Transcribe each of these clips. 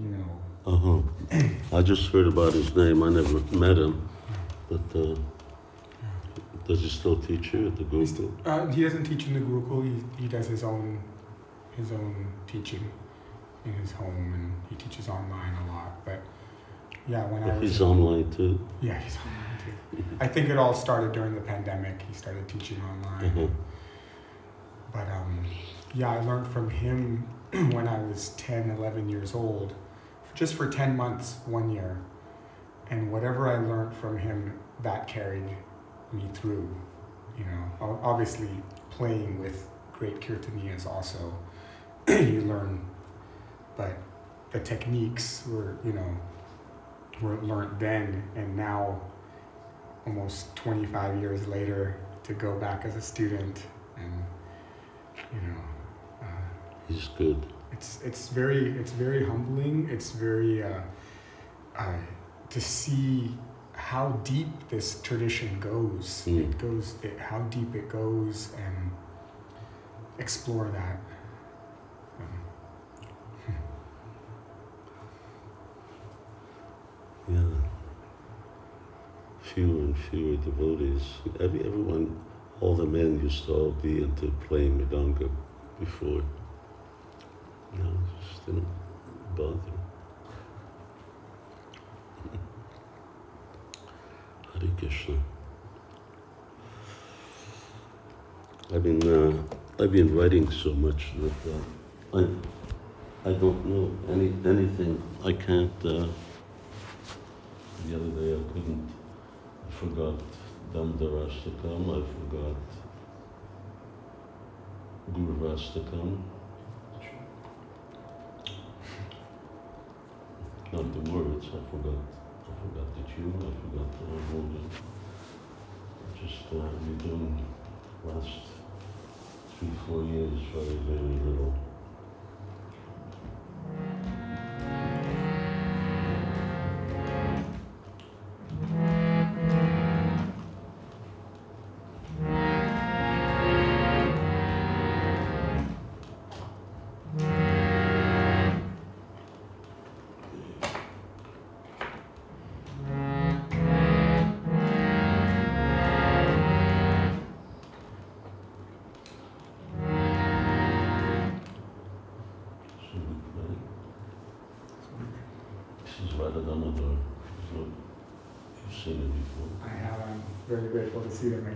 you know. Uh huh. I just heard about his name. I never met him, but uh, does he still teach here at the He's Gurukul? Uh, he doesn't teach in the Gurukul. He, he does his own his own teaching in his home, and he teaches online a lot. But yeah, when I was he's online too. yeah, he's online too. I think it all started during the pandemic. He started teaching online. Mhm. But um, yeah, I learned from him when I was 10, 11 years old, just for 10 months, one year. And whatever I learned from him, that carried me through. You know, obviously playing with great kirtaniyas also, you learn, but the techniques were, you know, were learned then and now, almost 25 years later, to go back as a student and you know, uh, He's good. It's it's very it's very humbling. It's very uh, uh, to see how deep this tradition goes. Mm. It goes it, how deep it goes and explore that. Um, Yeah. Fewer and fewer devotees. Every, everyone, all the men used to all be into playing Mridanga before. It just didn't bother. Hare Krishna. I've been, uh, I've been writing so much that uh, I, I don't know any, anything. I can't, uh, the other day I couldn't, I forgot Damodarashtakam, I forgot Gurvastakam. Not the words, I forgot, I forgot the tune, I forgot the. I Just, uh, been doing last three, four years very, very little. See them again.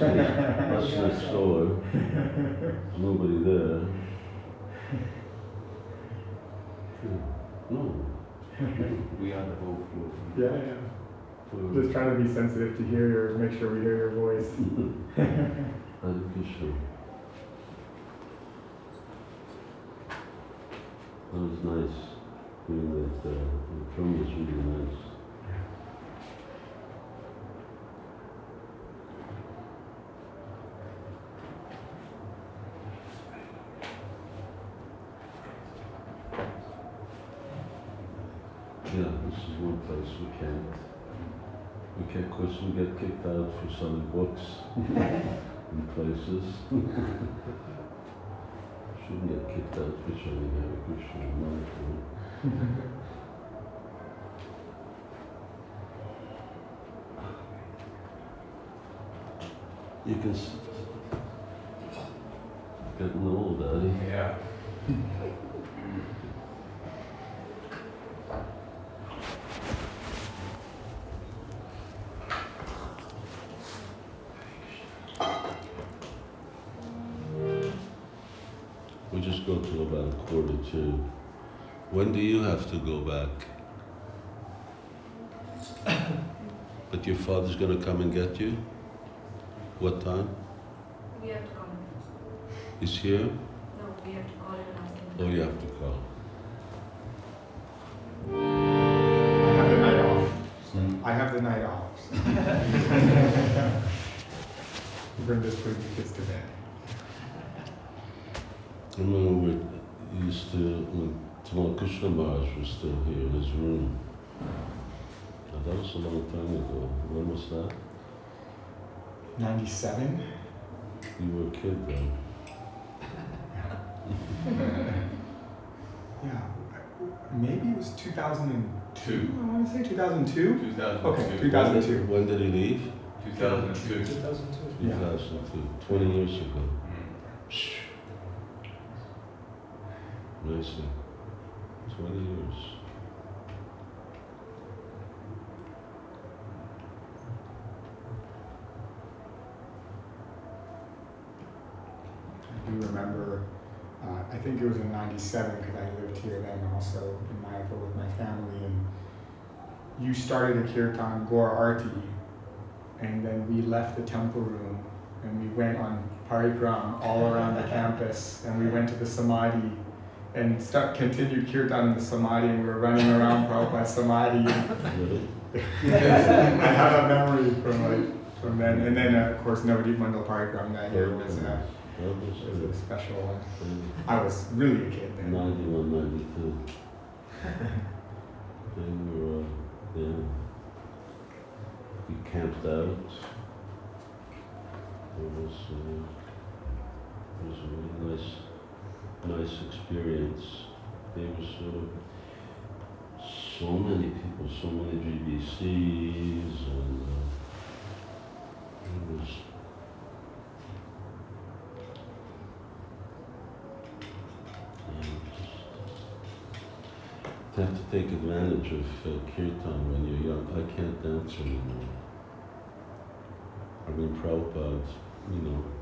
That's the door. There's nobody there. No. we are the whole floor. Yeah, yeah. Well, Just trying to be sensitive to hear your, make sure we hear your voice. Hare Krishna. That was nice. Doing that, uh, the drum was really nice. Yeah, this is one place we can't. We can't, of course, we get kicked out for selling books in places. Shouldn't get kicked out for selling Hare Krishna mantra. You can s- getting old, Daddy. Yeah. go quarter two. When do you have to go back? But your father's gonna come and get you? What time? We have to call him. He's here? No, we have to call him and ask him. Oh, you have to call. I have the night off. Hmm. I have the night off. Bring this put the kids to bed. I remember we used to, when Tamal Krishna Maharaj was still here in his room. Now, that was a long time ago. When was that? 97? You were a kid then. Yeah. Maybe it was 2002? Two. I want to say 2002? 2002. Okay, When 2002. did, when did he leave? Two thousand two. Two thousand two. Two thousand two. 20 years ago. Mm. Psh. Amazing. 20 years. I do remember, uh, I think it was in 97 because I lived here then also in Mayapur with my family. And you started a kirtan, Gora Arti, and then we left the temple room and we went on parikram all around the campus and we went to the samadhi and start, continued kirtan in the samadhi and we were running around Prabhupada's samadhi. Really? I have a memory from like from then. And then uh, of course Navadip Mandal parikram that year was, uh, That was, a special one. I was really a kid then. 91, 92. They were, uh, yeah. We camped out. It was, uh, it was a really nice, nice experience. They were sort of so many people, so many GBCs, and uh, it was. Yeah, have to take advantage of uh, kirtan when you're young. I can't dance anymore. I mean, Prabhupada, you know,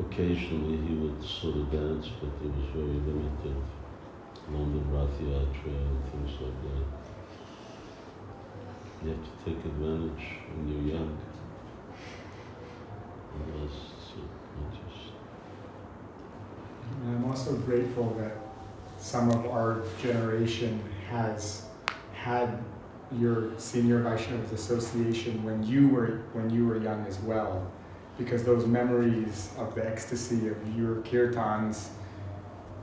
occasionally he would sort of dance, but it was very limited. London Rath Yatra and things like that. You have to take advantage when you're young. It's uh, just, And I'm also grateful that some of our generation has had your senior Vaishnavas association when you were when you were young as well, because those memories of the ecstasy of your kirtans,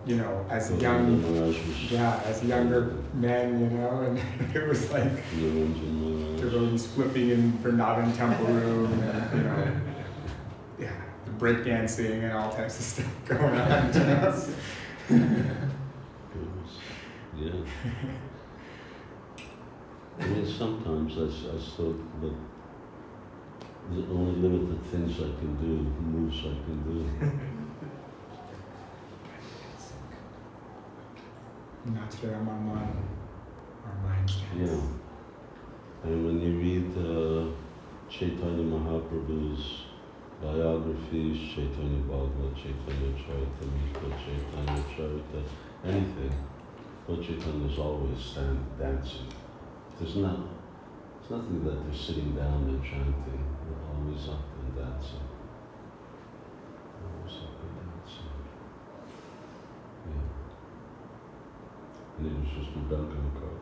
you know, as young yeah, as younger men, you know, and it was like devotees flipping in Vrindavan temple room, and you know, yeah, the breakdancing and all types of stuff going on. You know? Yeah. I mean, sometimes I, thought that the only limited things I can do, moves I can do. Naturally, I'm on my, mind, our minds. can. Yeah. And when you read uh, Chaitanya Mahaprabhu's biographies, Chaitanya Bhagavat, Chaitanya Charitamrita, Chaitanya Charita, anything, Lord Chaitanya is always stand dancing. There's not, there's nothing that they're sitting down and chanting. Always up and dancing. Always up and dancing. Yeah. And it was just Mridangam Kartals. Hare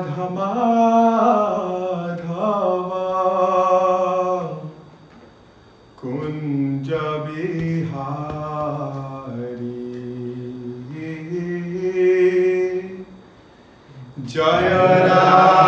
Jaya Radha Madhava Kunja Bihari Jaya Radha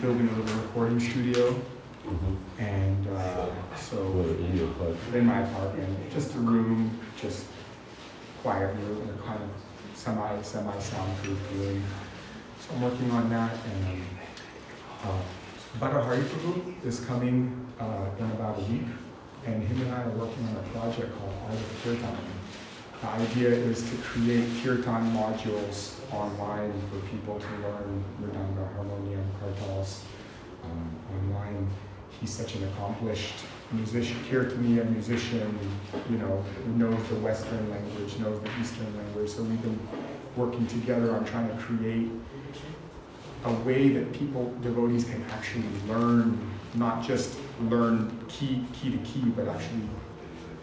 building a little recording studio, Mm-hmm. and uh, so Well, in your part. in my apartment, just a room, just quiet room, a kind of semi semi soundproof room. So I'm working on that, and uh, Bhatta Hariprabhu is coming uh, in about a week, and him and I are working on a project called Art of Kirtan. The idea is to create kirtan modules online for people to learn mridanga, harmonium, kartals um, online. He's such an accomplished musician, kirtaniya musician, you know, who knows the Western language, knows the Eastern language. So we've been working together on trying to create a way that people, devotees can actually learn, not just learn key, key to key, but actually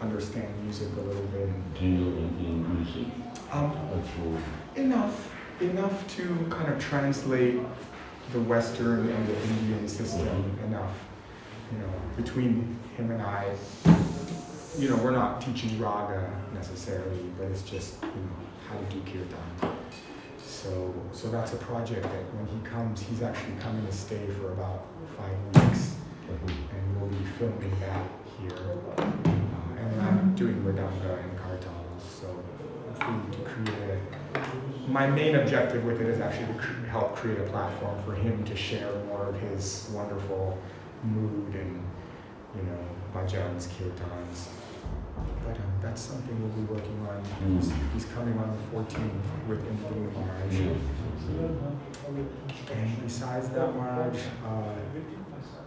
understand music a little bit. Do you know Indian music? Um, enough, enough to kind of translate the Western and the Indian system enough. You know, between him and I, you know, we're not teaching raga necessarily, but it's just, you know, how to do kirtan. So, so that's a project that when he comes, he's actually coming to stay for about five weeks, and we'll be filming that here. Uh, and I'm doing Mridanga and Kartals, so food to create it. My main objective with it is actually to cr- help create a platform for him to share more of his wonderful mood and, you know, Bhajan's, kirtans. But um, that's something we'll be working on. He's, he's coming on the 14th with Indian Maharaj. And besides that, Maharaj, uh,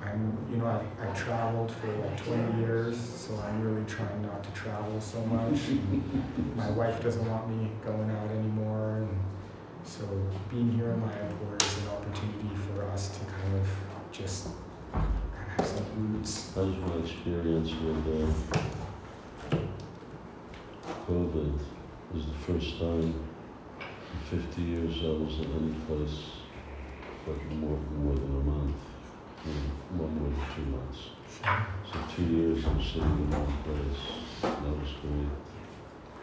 I'm, you know, I've, I've traveled for like 20 years, so I'm really trying not to travel so much. My wife doesn't want me going out anymore, and so being here in Mayapur is an opportunity for us to kind of just have some roots. Was my experience with uh, COVID. It was the first time in 50 years I was in any place for more, more than a month, maybe more, more than two months. So two years I'm sitting in one place. That was great.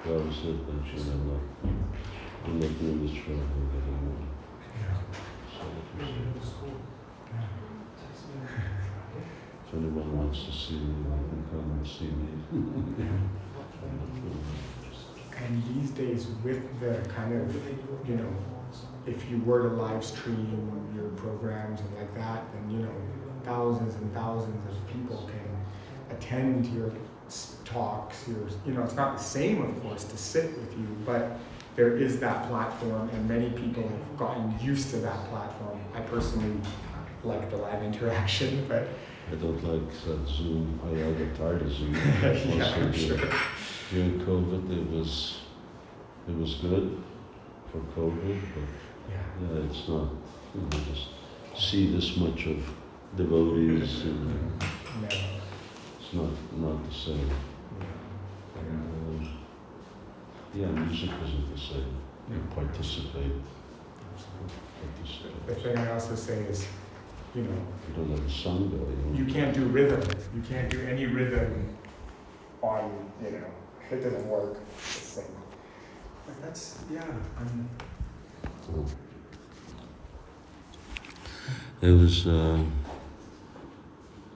That was it. And you know, I'm not, I'm not doing this travel anymore. So it was, if anyone wants to see me, they can come and see me. And these days, with the kind of, you know, if you were to live stream your programs and like that, then, you know, thousands and thousands of people can attend your talks, your, you know, it's not the same, of course, to sit with you, but there is that platform, and many people have gotten used to that platform. I personally like the live interaction, but I don't like that Zoom. I, I get tired of Zoom. yeah, I'm sure. During COVID, it was, it was good for COVID, but Yeah. yeah, it's not, you know, just see this much of devotees and it's not, not the same. And, um, yeah, music isn't the same. You participate, The thing I also say is, you know, You don't have a song going. you can't do rhythm. You can't do any rhythm on, you know, it doesn't work. The same. But that's, yeah, I'm, It was, uh,